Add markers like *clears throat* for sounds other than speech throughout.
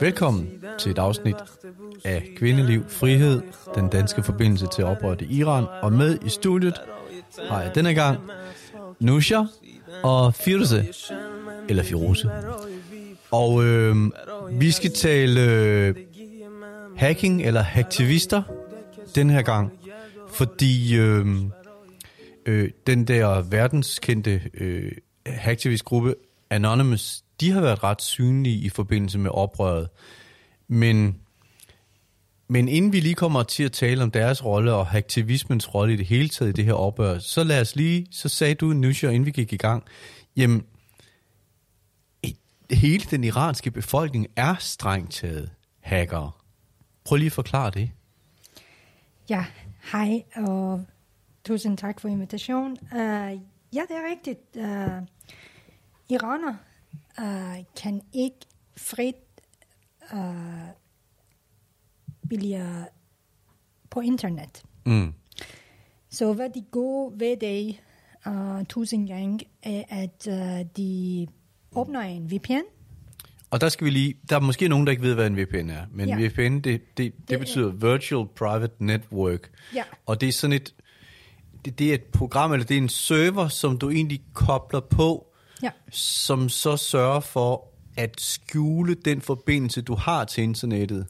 Velkommen til et afsnit af Kvindeliv, Frihed, den danske forbindelse til oprøret i Iran. Og med i studiet har jeg denne gang Nusha og Firuze, eller Firuze. Og øh, vi skal tale øh, hacking eller hacktivister den her gang, fordi øh, øh, den der verdenskendte øh, hacktivistgruppe Anonymous, de har været ret synlige i forbindelse med oprøret. Men, men inden vi lige kommer til at tale om deres rolle og aktivismens rolle i det hele taget i det her oprør, så lad os lige, så sagde du, Nusha, inden vi gik i gang, jamen, hele den iranske befolkning er strengt taget hackere. Prøv lige at forklare det. Ja, hej, og tusind tak for invitationen. Uh, ja, det er rigtigt. Uh, iraner uh, kan ikke frit uh, billigere på internet. Mm. Så hvad de går ved det uh, tusind gange, er, at uh, de åbner en VPN. Og der skal vi lige, der er måske nogen, der ikke ved, hvad en VPN er, men ja. VPN, det, det, det, det betyder Virtual Private Network. Ja. Og det er sådan et, det, det er et program, eller det er en server, som du egentlig kobler på, Ja. som så sørger for at skjule den forbindelse, du har til internettet,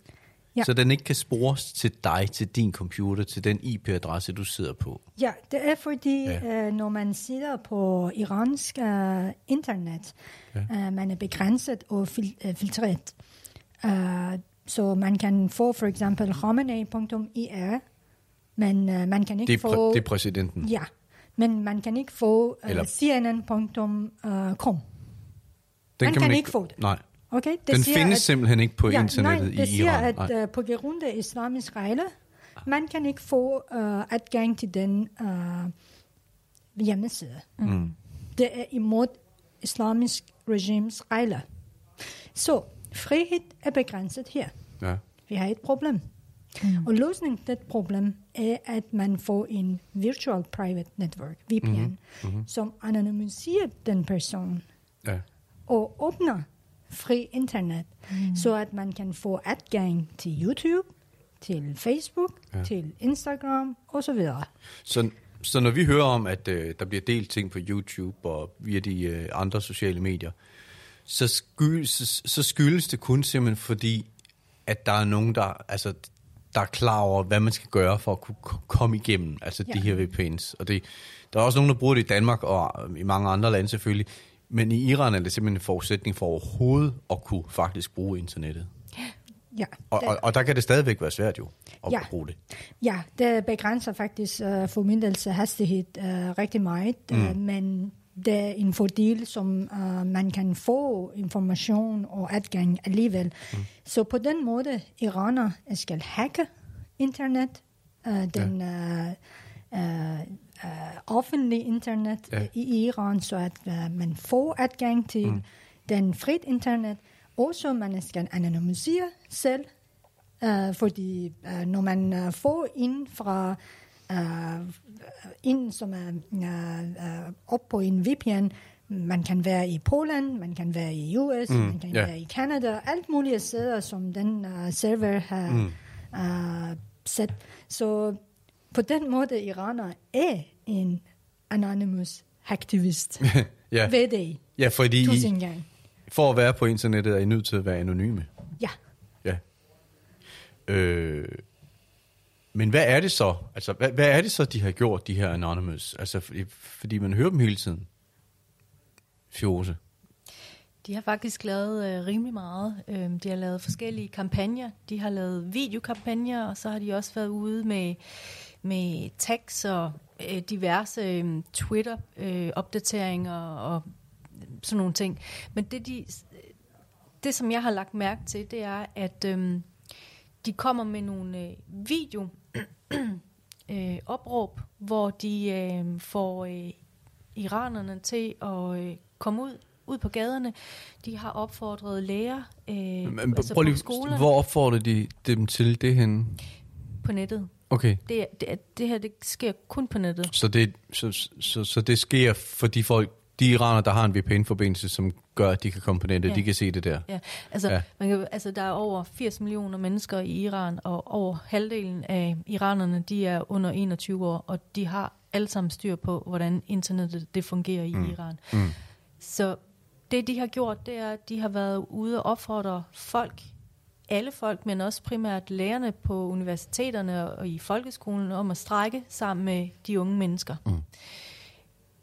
Ja. så den ikke kan spores til dig, til din computer, til den IP-adresse, du sidder på. Ja, det er fordi, Ja. uh, når man sidder på iransk uh, internet, Ja. uh, man er begrænset og fil- uh, filtreret. Uh, så man kan få for eksempel Khamenei.ir, men uh, man kan ikke Det er, få... præ- det er præsidenten. Ja, men man kan ikke få Eller- uh, CNN.com. Den man kan ikke få det. Nej, Okay? Det den siger, findes at, simpelthen ikke på ja, internettet nej, det i siger, Iran. at Nej. uh, på grund af islamisk regler, man kan ikke få uh, adgang til den uh, hjemmeside. Mm. Det er imod islamisk regimes regler. Så frihed er begrænset her. Ja. Vi har et problem. Mm. Og løsningen på det problem er, at man får en virtual private network, VPN, Mhm. mm-hmm. som anonymiserer den person Ja. og åbner fri internet, mm. så at man kan få adgang til YouTube, til Facebook, Ja. til Instagram osv. Så, så når vi hører om, at øh, der bliver delt ting på YouTube og via de øh, andre sociale medier, så, sky, så, så skyldes det kun simpelthen fordi, at der er nogen, der, altså, der er klar over, hvad man skal gøre for at kunne komme igennem altså ja. de her VPN's. Og det, der er også nogen, der bruger det i Danmark og i mange andre lande selvfølgelig, men i Iran er det simpelthen en forudsætning for overhovedet at kunne faktisk bruge internettet. Ja, Og, og, og der kan det stadigvæk være svært jo at Ja. bruge det. Ja, det begrænser faktisk uh, formidlelse hastighed uh, rigtig meget, mm. uh, men det er en fordel, som uh, man kan få information og adgang alligevel. Mm. Så på den måde, iraner skal hacke internet, uh, den uh, uh, uh, offentlige internet Ja. ja. i Iran, så at uh, man får adgang til mm. den frit internet, og så man skal anonymisere selv, Uh, fordi uh, når man uh, får ind fra uh, ind som er uh, uh, op på en VPN, man kan være i Polen, man kan være i US, Mm, man kan yeah. være i Canada, alt mulige steder, som den uh, server har Mm. uh, sat. Så på den måde, iraner er en anonymous aktivist. *laughs* ja. Ved det ja, fordi I, tusind gange. For at være på internettet er I nødt til at være anonyme. Ja. Ja. Øh, men hvad er det så? Altså, hvad, hvad er det så, de har gjort, de her Anonymous? Altså, fordi, fordi man hører dem hele tiden. Fjose. De har faktisk lavet øh, rimelig meget. Øhm, de har lavet forskellige kampagner. De har lavet videokampagner, og så har de også været ude med, med tags og øh, diverse øhm, øh, Twitter-opdateringer og sådan nogle ting. Men det, de, det, som jeg har lagt mærke til, det er, at øh, de kommer med nogle øh, video *clears throat* øh, opråb, hvor de øh, får øh, iranerne til at øh, komme ud ud på gaderne. De har opfordret læger øh, Men, altså prøv på lige, skolerne hvor opfordrer de dem til det henne? på nettet. Okay, Det, det, det her det sker kun på nettet. så det, så, så, så det sker, fordi folk de iraner, der har en VPN-forbindelse, som gør, at de kan komme på nettet, Ja. de kan se det der. Ja, altså, Ja. Man kan, altså der er over 80 millioner mennesker i Iran, og over halvdelen af iranerne, de er under 21 år, og de har alle sammen styr på, hvordan internettet det fungerer i mm. Iran. Mm. Så det, de har gjort, det er, at de har været ude og opfordre folk, alle folk, men også primært lærerne på universiteterne og i folkeskolen, om at strække sammen med de unge mennesker. Mm.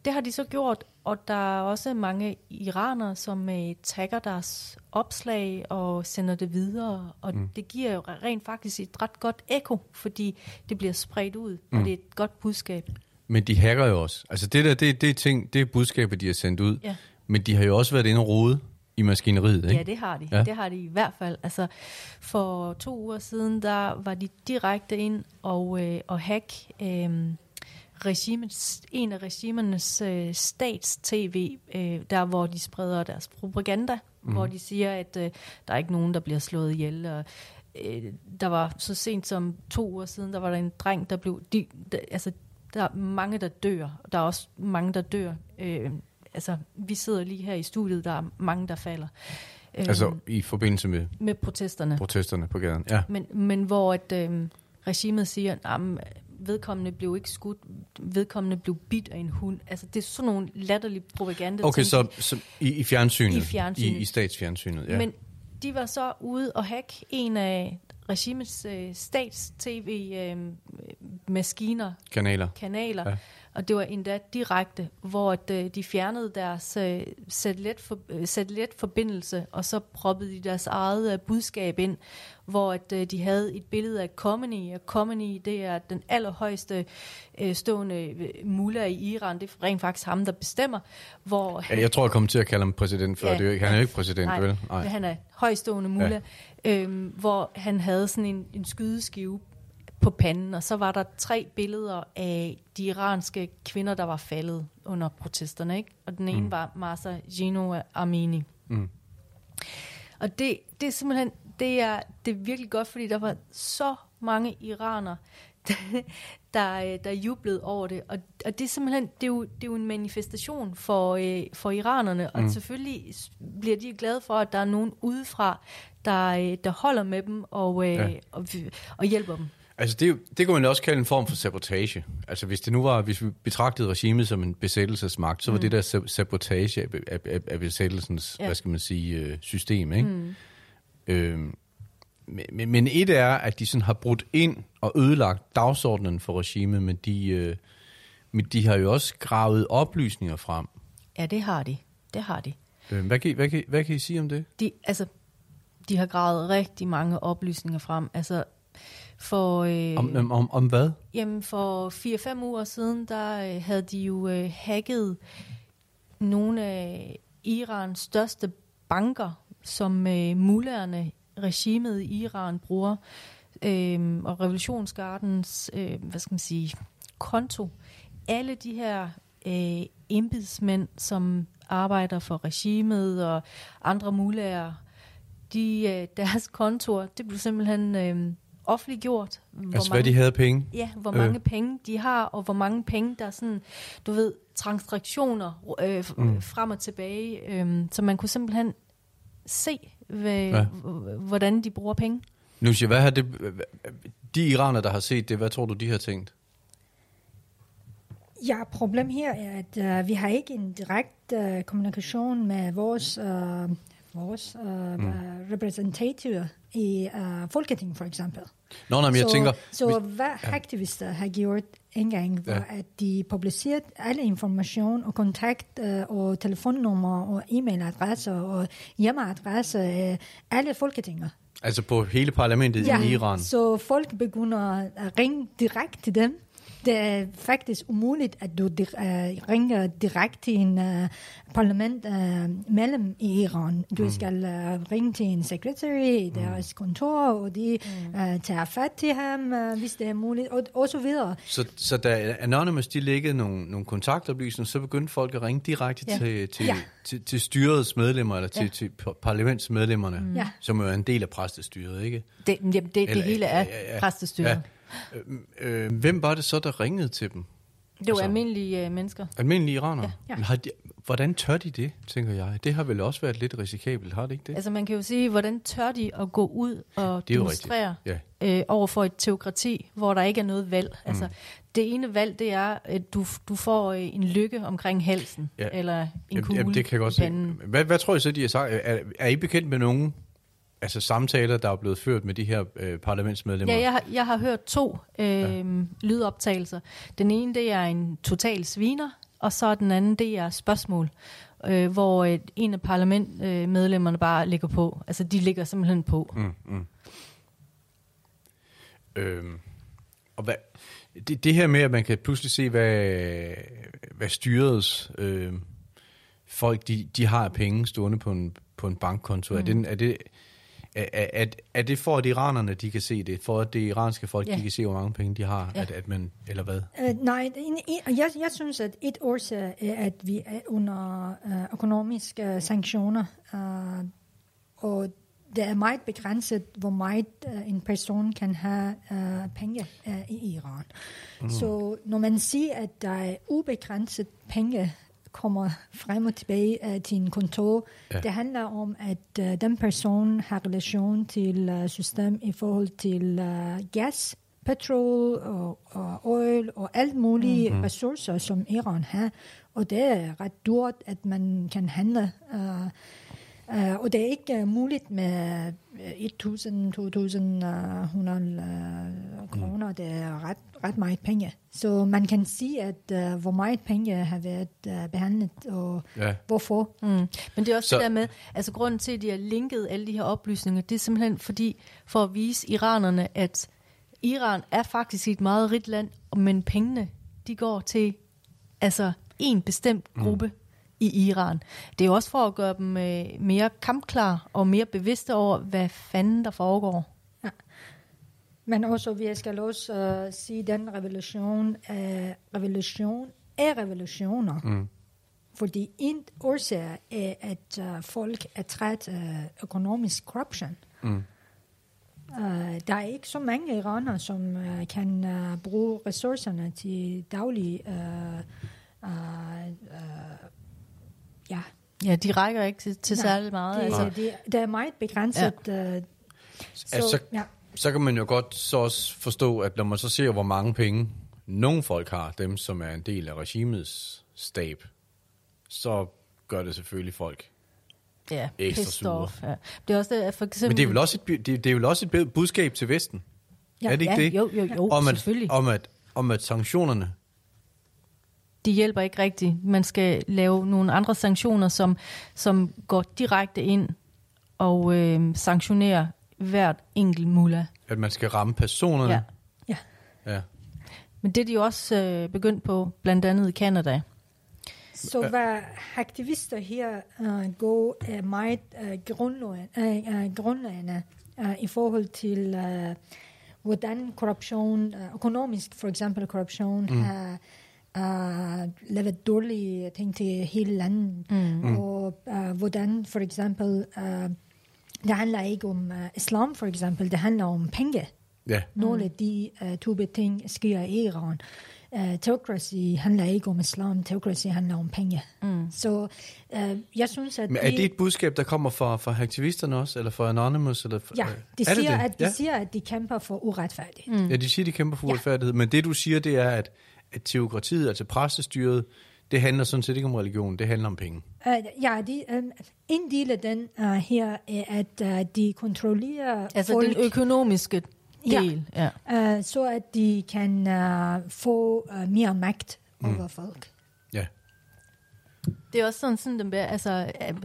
Det har de så gjort, og der er også mange iranere, som øh, tagger deres opslag og sender det videre, og mm. det giver jo rent faktisk et ret godt ekko, fordi det bliver spredt ud, mm. og det er et godt budskab. Men de hacker jo også. Altså det der, det, det er ting, det er budskaber, de har sendt ud. Ja. Men de har jo også været inde og rode i maskineriet, ikke? Ja, det har de. Ja. Det har de i hvert fald. Altså, for to uger siden, der var de direkte ind og, øh, og hack øh, regimets, en af regimernes øh, stats-tv, øh, der hvor de spreder deres propaganda, mm. hvor de siger, at øh, der er ikke nogen, der bliver slået ihjel. Og, øh, der var så sent som to uger siden, der var der en dreng, der blev... De, der, altså, der er mange, der dør. Der er også mange, der dør. Øh, altså, vi sidder lige her i studiet, der er mange, der falder. Øh, Altså i forbindelse med med protesterne. protesterne på gaden. Ja. Men, men hvor at, øh, regimet siger, at vedkommende blev ikke skudt, vedkommende blev bidt af en hund. Altså, det er sådan nogle latterlige propaganda. Okay, så, så i, i fjernsynet? I fjernsynet. I, i statsfjernsynet, ja. Men de var så ude og hack en af regimets øh, stats-tv-maskiner, Kanaler. kanaler, Ja. Og det var endda direkte, hvor at, øh, de fjernede deres øh, satellitfor, øh, satellitforbindelse, og så proppede de deres eget budskab ind, hvor at, de havde et billede af Khomeini, og Khomeini, det er den allerhøjeste stående mullah i Iran, det er rent faktisk ham, der bestemmer, hvor Ja, jeg tror, jeg kommer til at kalde ham præsident før. Ja. Det er ikke, han er jo ikke præsident, Nej, vel? Nej. han er højstående mullah, ja. øhm, hvor han havde sådan en, en skydeskive på panden, og så var der tre billeder af de iranske kvinder, der var faldet under protesterne, ikke? Og den ene mm. var Masa Gino Armeni. Mm. Og det, det er simpelthen, det er, det er virkelig godt, fordi der var så mange iranere, *laughs* der, øh, der jublede over det. Og, og det er simpelthen, det er jo, det er jo en manifestation for, øh, for iranerne, og Mm. selvfølgelig bliver de glade for, at der er nogen udefra, der, øh, der holder med dem og, øh, ja. og, og hjælper dem. Altså, det, det kunne man også kalde en form for sabotage. Altså, hvis det nu var, hvis vi betragtede regimet som en besættelsesmagt, så var mm. det der sab- sabotage af, af, af, af besættelsens, ja. Hvad skal man sige, øh, system, ikke? Mm. Øhm, men- men, et er, at de sådan har brudt ind og ødelagt dagsordenen for regimet, men de, øh, men de har jo også gravet oplysninger frem. Ja, det har de. Det har de. Øh, hvad, kan, I- hvad, kan, hvad kan I sige om det? de, altså, de har gravet rigtig mange oplysninger frem. Altså, for, øh, Om, om, om, om hvad? jamen, for 4-5 uger siden, der øh, havde de jo øh, hacket nogle af Irans største banker, som øh, mullerne, regimet i Iran bruger, øh, og revolutionsgardens, øh, hvad skal man sige, konto. Alle de her øh, embedsmænd, som arbejder for regimet og andre mullager, de, øh, *laughs* deres kontor, det blev simpelthen øh, offentliggjort. Hvor Altså, hvad de havde penge? Ja, hvor Øh. mange penge de har, og hvor mange penge der er sådan, du ved, transaktioner øh, Mm. frem og tilbage. Øh, så man kunne simpelthen se, hvad, Ja. hvordan de bruger penge. Nu siger, hvad har det, de iraner, der har set det, hvad tror du, de har tænkt? Ja, problem her er, at uh, vi har ikke en direkte uh, kommunikation med vores, uh, vores uh, mm. repræsentativer i uh, Folketinget, for eksempel. Nå, nej, men jeg så, tænker... Så hvis- hvad aktivister har gjort engang, var, Ja. at de publicerede alle information og kontakt uh, og telefonnummer og e-mailadresser og hjemmeadresser uh, alle Folketinger. Altså på hele parlamentet i Iran. så folk begynder at ringe direkte til dem. Det er faktisk umuligt, at du di- uh, ringer direkte til en uh, parlament uh, mellem i Iran. Du skal uh, ringe til en sekretær i deres kontor, og de uh, tager fat til ham, uh, hvis det er muligt, og, og så videre. Så, så da Anonymous de læggede nogle, nogle kontaktoplysninger, så begyndte folk at ringe direkte Ja. til, til, Ja. til, til styrets medlemmer, eller til, Ja. til par- parlamentsmedlemmerne, mm. Ja. som jo er en del af præstestyret, ikke? Det, jamen, det, Eller- det hele er ja, ja, ja. præstestyret. Ja. Øh, øh, hvem var det så, der ringede til dem? Det er jo Altså- almindelige øh, mennesker. Almindelige iranere? Ja. Ja. Har de, hvordan tør de det, tænker jeg? Det har vel også været lidt risikabelt, har det ikke det? Altså man kan jo sige, hvordan tør de at gå ud og Det er demonstrere Ja. øh, over for et teokrati, hvor der ikke er noget valg. Mm. Altså det ene valg, det er, at du, du får øh, en lykke omkring halsen, Ja. eller en Jamen, kugle jamen, det kan jeg godt se. Hvad, hvad tror I så, de har sagt? Er, er I bekendt med nogen altså samtaler, der er blevet ført med de her øh, parlamentsmedlemmer? Ja, jeg har, jeg har hørt to øh, ja. lydoptagelser. Den ene, det er en total sviner, og så den anden, det er spørgsmål, øh, hvor øh, en af parlamentmedlemmerne øh, bare ligger på. Altså, de ligger simpelthen på. Mm, mm. Øhm, og hvad, det, det her med, at man kan pludselig se, hvad, hvad styrets øh, folk, de, de har penge stående på en, på en bankkonto, mm. er, det, er, det, er, er det for, at iranerne de kan se det? For at det iranske folk, Ja. de kan se, hvor mange penge de har? Ja. At, at man, eller hvad? Uh, nej, jeg, jeg synes, at et årsag er, at vi er under uh, økonomiske sanktioner, uh, og det er meget begrænset, hvor meget uh, en person kan have uh, penge uh, i Iran. Mm. Så når man siger, at der er ubegrænset penge, kommer frem og tilbage uh, til en kontor. Ja. Det handler om, at uh, den person har relation til uh, system i forhold til uh, gas, petrol og, og oil og alt mulige mm. ressourcer, som Iran har. Og det er ret dyrt, at man kan handle. Uh, uh, og det er ikke uh, muligt med uh, 1.000-2.100 uh, kroner. Det er ret, ret meget penge. Så man kan sige, at uh, hvor meget penge har været uh, behandlet, og Ja. hvorfor. Mm. Men det er også Så- så... det der med, altså grunden til, at de har linket alle de her oplysninger, det er simpelthen fordi, for at vise iranerne, at Iran er faktisk et meget rigt land, men pengene, de går til altså en bestemt gruppe mm. I Iran. Det er jo også for at gøre dem øh, mere kampklar og mere bevidste over, hvad fanden der foregår. Men også, vi skal også uh, sige, den revolution er revolution er revolutioner. Mm. Fordi en årsag er, at uh, folk er træt af økonomisk corruption. Mm. Uh, der er ikke så mange iranere, som uh, kan uh, bruge ressourcerne til daglig uh, uh, uh, ja, Ja, de rækker ikke til, til Nej, særlig meget. det, altså. det, det er meget begrænset. Ja. Uh, så, Altså, ja. Så kan man jo godt så også forstå, at når man så ser, hvor mange penge nogle folk har, dem som er en del af regimets stab, så gør det selvfølgelig folk. ja, ekstra sure. off, Ja. Det er også det, at for eksempel... Men det er vel også et, det, det er vel også et budskab til Vesten? Ja, er det ikke ja, det? jo, jo, jo, om at, selvfølgelig. om, at, om at sanktionerne, de hjælper ikke rigtigt. Man skal lave nogle andre sanktioner, som, som går direkte ind og øh, sanktionerer hvert enkelt mullah. at man skal ramme personerne. Ja. Ja. ja. Men det er de jo også øh, begyndt på, blandt andet i Canada. Så hvad aktivister her uh, går er meget uh, grundlæggende, uh, uh, grundlæggende uh, i forhold til uh, hvordan korruption, uh, økonomisk for eksempel korruption, mm. har uh, lavet dårlige ting til hele landet. Mm. Og uh, hvordan for eksempel, uh, det handler ikke om uh, islam for eksempel, det handler om penge. Ja. Nogle af de uh, type ting sker i Iran. Uh, teokracy handler ikke om islam, teokracy handler om penge. Mm. Så uh, jeg synes, at Men er det et budskab, der kommer fra, fra aktivisterne også, eller fra Anonymous? Eller fra, Ja, de er det siger, det? at de ja? siger, at de kæmper for uretfærdighed. Mm. Mm. Ja, de siger, de kæmper for Ja. uretfærdighed, men det du siger, det er, at, at teokratiet, altså præstestyret, det handler sådan set ikke om religion, det handler om penge. Uh, ja, de, um, en del af den uh, her er, at uh, de kontrollerer Altså folk, den økonomiske Ja. del. Ja. uh, så at de kan uh, få uh, mere magt Mm. over folk. Ja. Det er også sådan, sådan den bliver, altså, øh,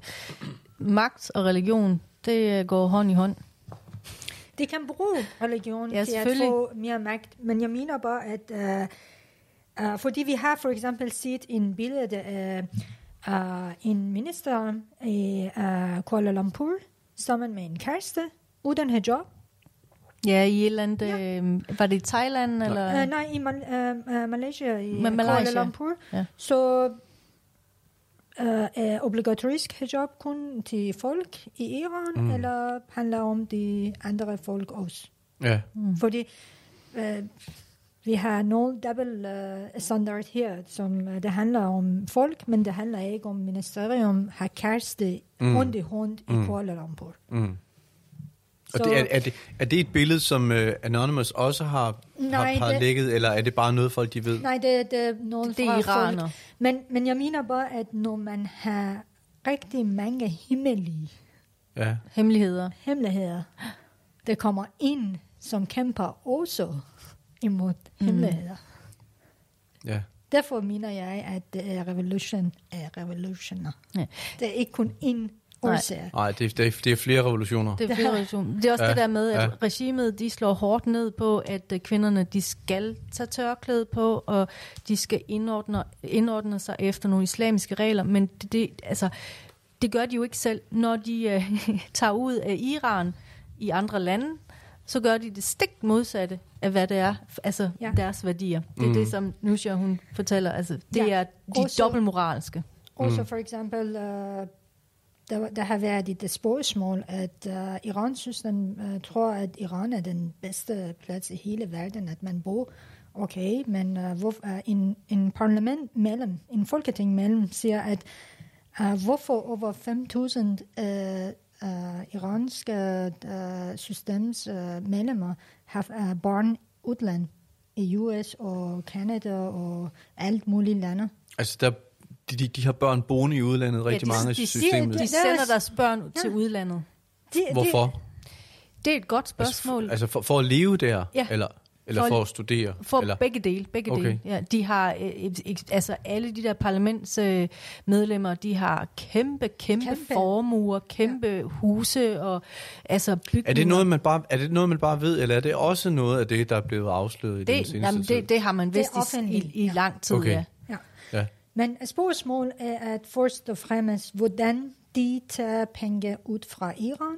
magt og religion, det går hånd i hånd. De kan bruge religion Ja, til at få mere magt, men jeg mener bare, at uh, uh, fordi vi har for eksempel set en billede af uh, en minister i uh, Kuala Lumpur sammen med en kæreste uden hijab. Ja, i et eller andet, øh, var det i Thailand? Eller? Uh, nej, i Mal- uh, uh, Malaysia, i Ma- Kuala Malaysia. Lumpur. Ja. Så uh, er obligatorisk hijab kun til folk i Iran, mm. eller handler om de andre folk også? Ja. Mm. Fordi uh, vi har nogle double uh, standard her, som uh, det handler om folk, men det handler ikke om ministerium har kæreste mm. rundt i hånd i Kuala Lumpur. Mm. Og det, er, er, det, er det et billede, som uh, Anonymous også har, Nej, har, har det- lægget, eller er det bare noget, folk de ved? Nej, det, det er noget Det er fra iraner. folk. Men, men jeg mener bare, at når man har rigtig mange himmelige Ja. Hemmeligheder. hemmeligheder, det kommer ind, som kæmper også imod mm. hemmeligheder. ja. Derfor mener jeg, at det er revolution er revolutioner. Ja. Det er ikke kun en årsag. Nej, det, det, er- det er flere revolutioner. Det er, flere revolutioner. det er også Ja, det der med, at ja. ja. regimet de slår hårdt ned på, at øh, kvinderne de skal tage tørklæde på, og de skal indordne, indordne sig efter nogle islamiske regler. Men det, det, altså, det gør de jo ikke selv. Når de øh, *laughs* tager ud af Iran i andre lande, så gør de det stik modsatte af, hvad det er, altså Ja. deres værdier. Det er mm. det, som Nusha, hun fortæller. Altså, det Ja. er de Også- dobbeltmoralske. Også for eksempel, uh, der, der har været et spørgsmål, at uh, Iran synes, den uh, tror, at Iran er den bedste plads i hele verden, at man bor. Okay, men uh, hvor, uh, en, en parlament mellem, en folketing mellem, siger, at uh, hvorfor over 5.000 uh, uh, iranske uh, systems uh, medlemmer har uh, barn udland i US og Canada og alt muligt lande. Altså, der, de, de, de har børn boende i udlandet, rigtig de, mange i de, systemet. de Det er sender deres børn Ja. til udlandet. De, Hvorfor? Det er et godt spørgsmål. Altså, altså for, for at leve der? Ja. Eller, eller For- for, at studere? For eller? begge dele, begge Okay. dele. Ja, de har, øh, altså alle de der parlamentsmedlemmer, medlemmer, de har kæmpe, kæmpe, Kæmpe. formuer, kæmpe ja. huse og altså bygninger. Er det, noget, man bare, er det noget, man bare ved, eller er det også noget af det, der er blevet afsløret i den det, seneste jamen, tid? det, det har man Det vidst i, i, i ja. lang tid, Okay. ja. Ja. Ja. Men spørgsmålet er at først og fremmest, hvordan de tager penge ud fra Iran,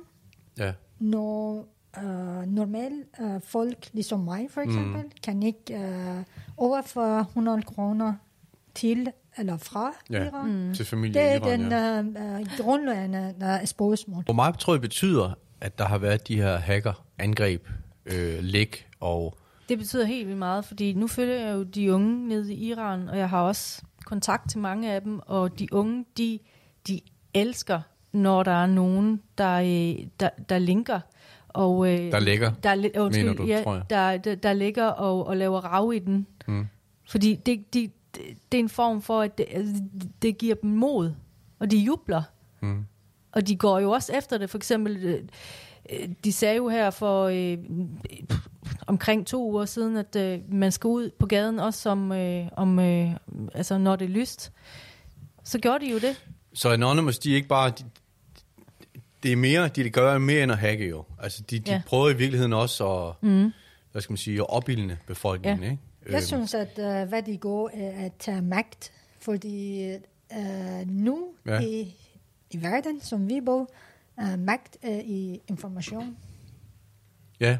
ja. når uh, normale uh, folk, ligesom mig for eksempel, mm. kan ikke uh, overføre 100 kroner til eller fra Ja, Iran. mm. til familie Det er Iran, den ja. uh, uh, grundlæggende uh, spørgsmål. Hvor meget tror jeg betyder, at der har været de her hacker-angreb, øh, læk og... Det betyder helt vildt meget, fordi nu følger jeg jo de unge nede i Iran, og jeg har også kontakt til mange af dem, og de unge, de, de elsker, når der er nogen, der, der, der linker. Og, øh, Der lægger, der, undskyld, mener du, ja, tror jeg. Der, der, der ligger og, og laver rav i den. Mm. Fordi det, det, det er en form for, at det, altså, det giver dem mod, og de jubler. Mm. Og de går jo også efter det. For eksempel, øh, øh, de sagde jo her for øh, omkring to uger siden, at øh, man skal ud på gaden også om, øh, om øh, altså når det er lyst. Så gjorde de jo det. Så Anonymous, de er ikke bare... De, det er mere, de gør mere end at hacke jo. Altså, de, de Ja. prøver i virkeligheden også at, Mm. hvad skal man sige, at opildne befolkningen, Ja. ikke? Jeg Øhm, synes, at uh, hvad de går er at tage magt, fordi uh, nu Ja. i, i verden, som vi bor, uh, magt er i information. Ja,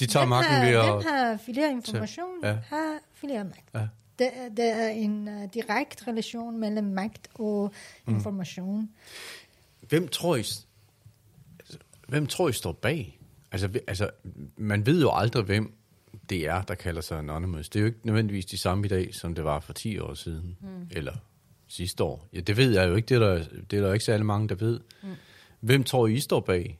de tager den magten har, ved Den at... har flere information, Ja. har flere magt. Ja. Det, er- det er en uh, direkte relation mellem magt og Mm. information. Hvem tror I, hvem tror I står bag? Altså, altså, man ved jo aldrig, hvem det er, der kalder sig Anonymous. Det er jo ikke nødvendigvis de samme i dag, som det var for 10 år siden. Mm. Eller sidste år. Ja, det ved jeg jo ikke. Det er der, det er der ikke særlig mange, der ved. Mm. Hvem tror I, står bag?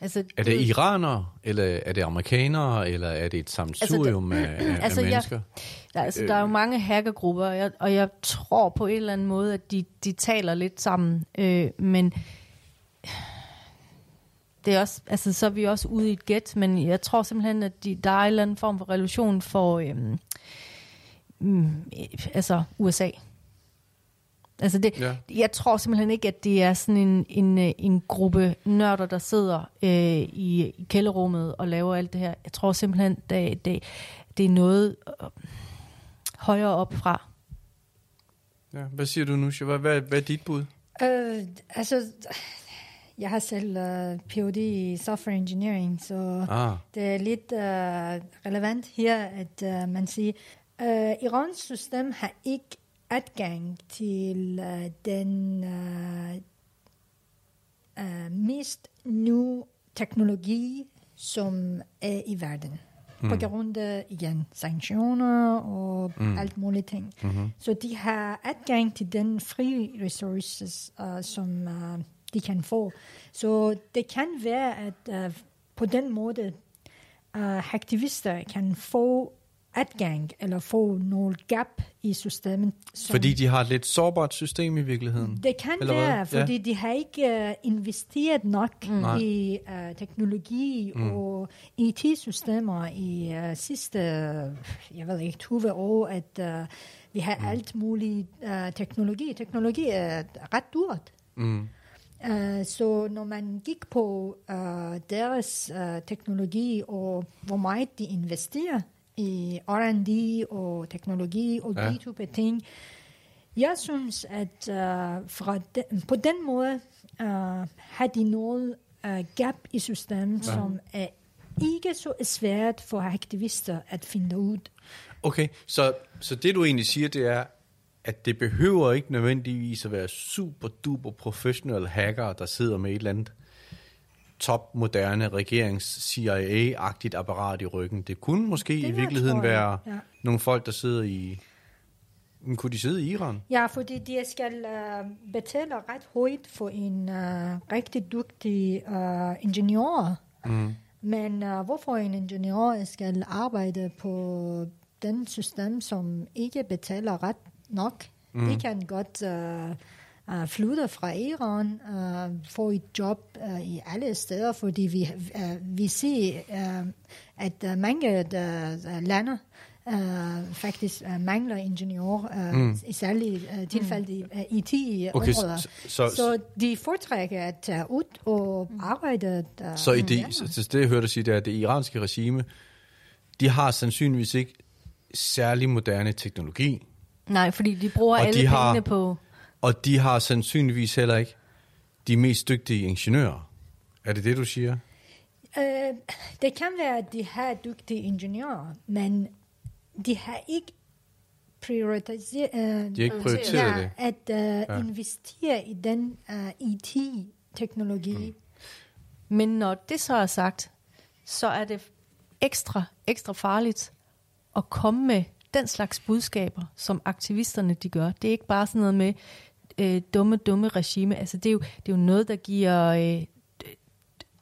Altså, Er det iranere, eller er det amerikanere, eller er det et sammensurium altså, *clears throat* af, af, altså, af jeg- mennesker? Der, altså, der er jo mange hackergrupper, og jeg, og jeg tror på en eller anden måde, at de, de taler lidt sammen. Øh, men det er også, altså, så er vi også ude i et gæt, men jeg tror simpelthen, at de, der er en eller anden form for relation for øhm, mm, altså USA. Altså det, Ja. Jeg tror simpelthen ikke, at det er sådan en, en, en gruppe nørder, der sidder øh, i, i kælderummet og laver alt det her. Jeg tror simpelthen, det, det, det er noget øh, højere op fra. Ja, hvad siger du nu, Shiva? Hvad, hvad er dit bud? Øh, altså, jeg har selv uh, Ph.D. i software engineering, så Ah, det er lidt uh, relevant her, at uh, man siger, uh, Irans system har ikke adgang til uh, den uh, uh, mest nye teknologi, som er i verden. mm. på grund af igen sanktioner og Mm. alt muligt ting. Mm-hmm. Så de har adgang til den free resources, uh, som uh, de kan få. Så det kan være, at uh, på den måde uh, aktivister kan få adgang eller få nogle gap i systemet. Som Fordi de har et lidt sårbart system i virkeligheden. det kan Eller hvad? være, Ja. fordi de har ikke uh, investeret nok Nej. i uh, teknologi mm. og IT-systemer i uh, sidste, jeg ved ikke, 20 år, at uh, vi har mm. alt muligt uh, teknologi. Teknologi er ret dyrt. Mm. Uh, så når man gik på uh, deres uh, teknologi og hvor meget de investerer i R&D og teknologi og Ja. de type ting, jeg synes, at uh, fra de, på den måde uh, har de noget uh, gap i systemet, ja. som er ikke så svært for aktivister at finde ud. Okay, så, så det du egentlig siger, det er, at det behøver ikke nødvendigvis at være super duper professionelle hackere, der sidder med et eller andet topmoderne regerings-CIA-agtigt apparat i ryggen. Det kunne måske Det i virkeligheden være ja. nogle folk, der sidder i... Men Kunne de sidde i Iran? Ja, fordi de skal uh, betale ret højt for en uh, rigtig dygtig uh, ingeniør. Mm. Men uh, hvorfor en ingeniør skal arbejde på den system, som ikke betaler ret nok? Mm. Mm. De kan godt uh, uh, flytte fra Iran, uh, få et job uh, i alle steder, fordi vi, uh, vi ser, uh, at uh, mange uh, lande uh, faktisk uh, mangler ingeniører, uh, Mm. mm. i særlige uh, tilfælde i uh, Okay, IT-områder. så, så, så, Så de foretrækker at tage ud og arbejde der. så, i det, så, så det, jeg hørte sige, det er, at det iranske regime, de har sandsynligvis ikke særlig moderne teknologi, Nej, fordi de bruger Og alle de har- pengene på... og de har sandsynligvis heller ikke de mest dygtige ingeniører. Er det det, du siger? Øh, det kan være, at de har dygtige ingeniører, men de har ikke prioritiseret, øh, De ikke prioriteret det. ja, at uh, Ja. investere i den uh, IT-teknologi. Mm. Men når det så er sagt, så er det ekstra, ekstra farligt at komme med den slags budskaber, som aktivisterne de gør. Det er ikke bare sådan noget med øh, dumme, dumme regime. Altså, det, er jo, det er jo noget, der giver øh,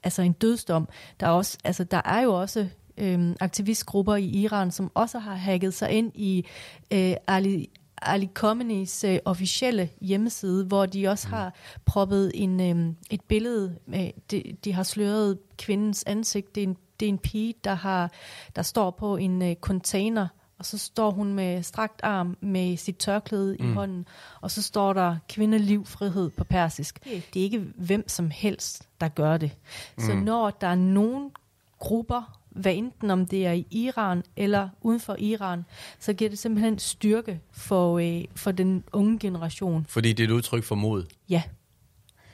altså en dødsdom. Der er, også, altså, der er jo også øh, aktivistgrupper i Iran, som også har hacket sig ind i øh, Ali, Ali Khamenei's øh, officielle hjemmeside, hvor de også har proppet en, øh, et billede, med, de, de har sløret kvindens ansigt. Det er en, det er en pige, der, har, der står på en øh, container, og så står hun med strakt arm med sit tørklæde mm. i hånden, og så står der kvindeliv, frihed på persisk. Det er ikke hvem som helst, der gør det. Mm. Så når der er nogen grupper, hvad enten om det er i Iran eller uden for Iran, så giver det simpelthen styrke for, øh, for den unge generation. Fordi det er et udtryk for mod. Ja,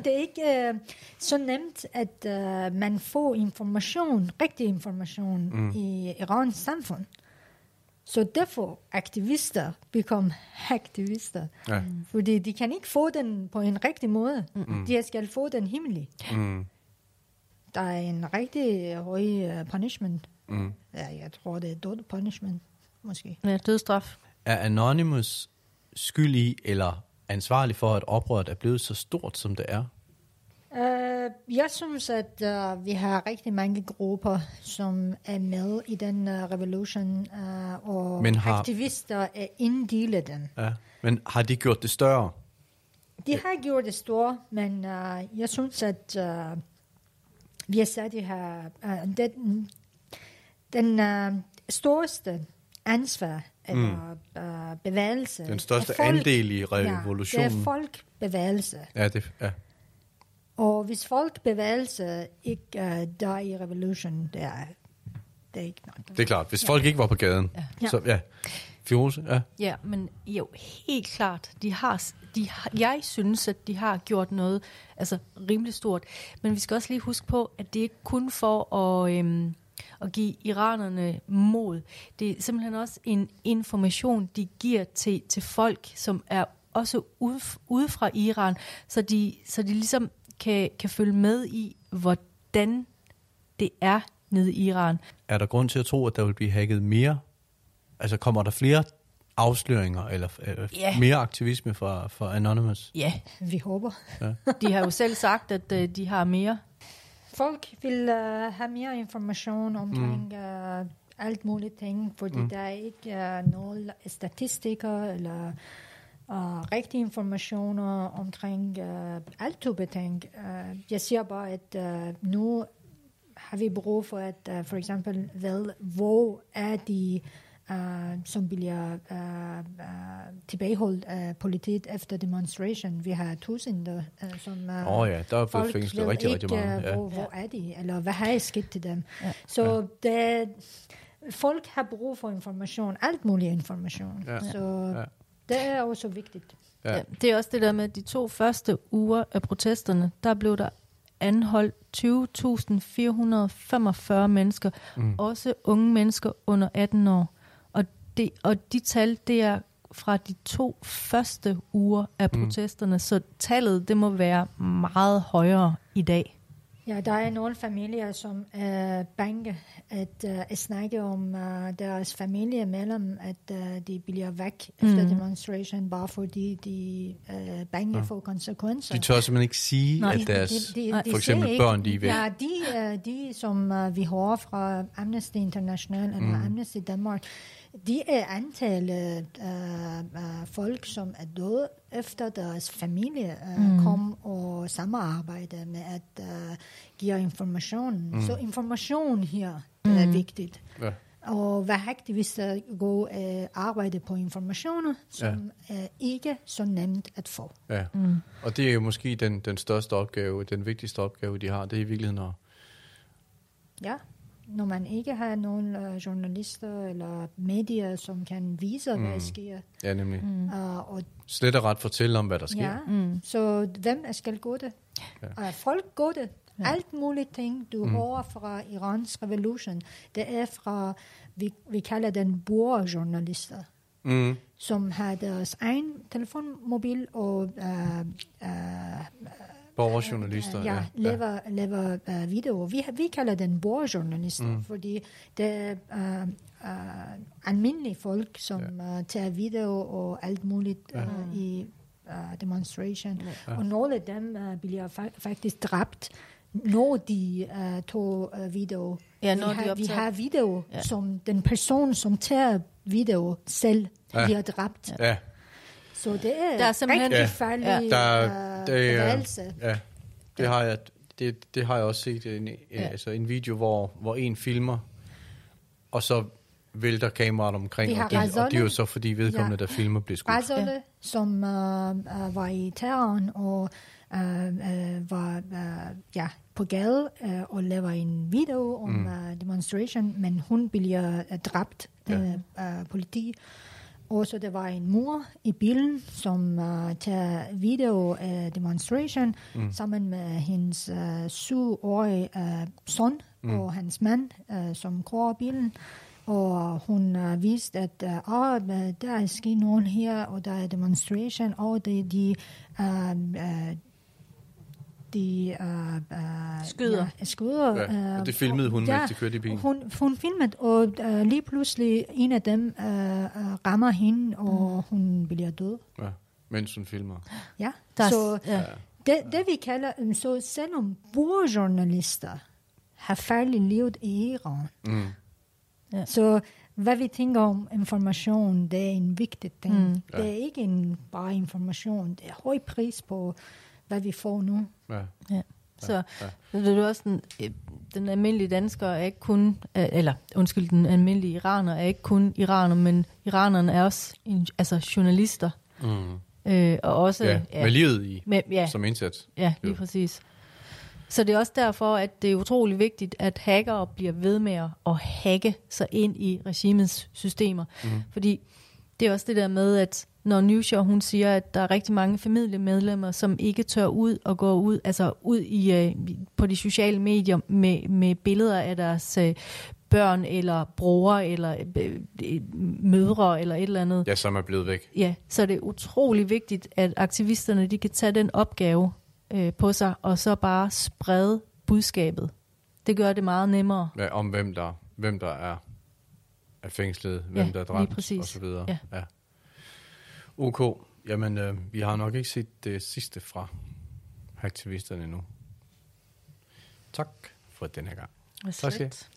Det er ikke uh, så nemt, at uh, man får information, rigtig information mm. i Irans samfund. Så derfor aktivister become aktivister. Ja. Fordi de kan ikke få den på en rigtig måde. Mm. De skal få den hemmelig. Mm. Der er en rigtig høj uh, punishment. Mm. Ja, jeg tror, det er død punishment, måske. ja dødstraf. Er Anonymous skyld i, eller ansvarlig for, at oprøret er blevet så stort, som det er? Uh, jeg synes, at uh, vi har rigtig mange grupper, som er med i den uh, revolution, uh, og Men har- aktivister er en del af den. Ja. Men har de gjort det større? De har gjort det store, men uh, jeg synes, at uh, vi har stadig har uh, den, den uh, største ansvar eller uh, bevægelse. Den største er folk, andel i Ja, revolutionen. det er folkbevægelse. Ja, det, ja. Og hvis folkbevægelse ikke uh, der i revolution, det er, det er ikke nok. det er klart. Hvis folk ikke var på gaden, Ja. så ja. Fiose, ja. Ja, men jo, helt klart. De har, de har, jeg synes, at de har gjort noget altså, rimelig stort. Men vi skal også lige huske på, at det ikke kun for at, øhm, at give iranerne mod. Det er simpelthen også en information, de giver til, til folk, som er også ude, ude fra Iran, så de, så de ligesom kan, kan følge med i, hvordan det er nede i Iran. Er der grund til at tro, at der vil blive hacket mere? Altså kommer der flere afsløringer eller øh, Ja. mere aktivisme fra, fra Anonymous? Ja, Vi håber. de har jo selv sagt, at øh, de har mere. Folk vil uh, have mere information omkring uh, alt muligt ting, fordi mm. der er ikke uh, nogen statistikker eller uh, rigtige informationer omkring uh, alt type ting. Uh, jeg siger bare, at uh, nu har vi brug for, at uh, for eksempel, vel, hvor er de uh, som bliver uh, uh, tilbageholdt af politiet efter demonstration. Vi har tusinder, uh, som... Uh, oh, ja, der er folk fængslet ved rigtig, ikke, rigtig øh, Ja. Hvor, hvor er de, eller hvad har sket til dem. Ja. Så det, folk har brug for information, alt mulig information. Ja. Så Ja. Det er også vigtigt. Ja. Ja. Det er også det der med, at de to første uger af protesterne, der blev der anholdt 20.445 mennesker, mm. også unge mennesker under 18 år. Og, det, og de tal, det er fra de to første uger af protesterne, mm. så tallet, det må være meget højere i dag. Ja, der er nogle familier, som er bange at uh, snakke om uh, deres familie mellem, at uh, de bliver væk mm. efter demonstration, bare fordi de er bange for konsekvenser. De tør simpelthen ikke sige, Nej. at deres, De- de- de for eksempel ikke- børn, de er væk. Ja, de, uh, de som uh, vi har fra Amnesty International eller mm. Amnesty Danmark, de er antallet uh, uh, folk, som er døde efter deres familie uh, mm. kom og samarbejde med at uh, give information. Mm. Så information her det er vigtigt. Ja. Og hvad aktivister går uh, arbejde på informationer, som ja. er ikke så nemt at få. Ja. Mm. Og det er jo måske den, den største opgave, den vigtigste opgave, de har. Det er i virkeligheden at... Ja, når man ikke har nogen uh, journalister eller medier, som kan vise, mm. hvad der sker. Ja, nemlig. Mm. Uh, og Slet og ret fortælle om, hvad der sker. ja, mm. så hvem skal gå det? Ja. Uh, folk går det. Ja. Alt muligt ting, du mm. hører fra Irans revolution, det er fra, vi, vi kalder den burjournalister, Mm. som har deres egen telefonmobil og uh, uh, Borgerjournalister. ja, laver, laver uh, videoer. Vi, vi kalder den borgerjournalister, mm. fordi det er uh, uh, almindelige folk, som ja. uh, tager video og alt muligt uh, i uh, demonstration. Ja. Og nogle af dem uh, bliver fa- faktisk dræbt, når de uh, tog uh, video. Ja, vi, når de har, vi optager. har video, Ja. ja. som den person, som tager video selv, Ja. ja. bliver dræbt. Ja. Ja, Så det er, Der er simpelthen- rigtig Ja. farlig Ja. der, er- uh, det, bevægelse. ja, det har jeg, det, det har jeg også set en, ja. Altså en video, hvor, hvor en filmer, og så vælter kameraet omkring, og det, og det er jo så fordi vedkommende, Ja. der filmer, bliver skudt. Razole, ja. som uh, uh, var i terroren og uh, uh, var uh, ja, på gade uh, og laver en video om mm. uh, demonstration, men hun bliver uh, dræbt af Ja. uh, politi. Og så der var en mor i bilen, som uh, tager video af demonstration mm. sammen med hendes uh, syvårige uh, søn mm. og hans mand, uh, som kører bilen. Og hun uh, viste, at uh, oh, der er sket nogen her, og der er demonstration, og de, de, uh, uh, de uh, uh, Skyder. Ja, skyder. Ja, og øh, det filmede hun, ja, mens de kørte i bilen. Hun, hun filmede, og uh, lige pludselig en af dem uh, uh, rammer hende, og Mm. hun bliver død. Ja, mens hun filmer. Ja, Der er- så ja. det, det vi kalder, um, så selvom burjournalister har farligt livet i Iran, Mm. Ja. så hvad vi tænker om information, det er en vigtig ting. Mm. Mm. Det er ikke en, bare information, det er høj pris på, hvad vi får nu. Ja. Ja. Så ja. ved du også, den, den almindelige dansker er ikke kun, øh, eller undskyld, den almindelige iraner er ikke kun iraner, men iranerne er også en, altså journalister. Mm. Øh, og også, ja, med livet i, med, ja, som indsats. ja, lige Jo. præcis. Så det er også derfor, at det er utrolig vigtigt, at hackere bliver ved med at- at hacke sig ind i regimets systemer. Mm. Fordi det er også det der med, at når Newshow, hun siger, at der er rigtig mange familiemedlemmer, som ikke tør ud og gå ud, altså ud i, øh, på de sociale medier med, med billeder af deres øh, børn, eller bror, eller øh, mødre, eller et eller andet. Ja, som er blevet væk. Ja, så det er utrolig vigtigt, at aktivisterne de kan tage den opgave øh, på sig, og så bare sprede budskabet. Det gør det meget nemmere. Ja, om hvem der, hvem der er, er fængslet, hvem Ja, der er dræbt præcis. og så videre. Ja. ja. Ok, jamen øh, vi har nok ikke set det sidste fra aktivisterne endnu. Tak for denne gang. Og Tak skal I slet.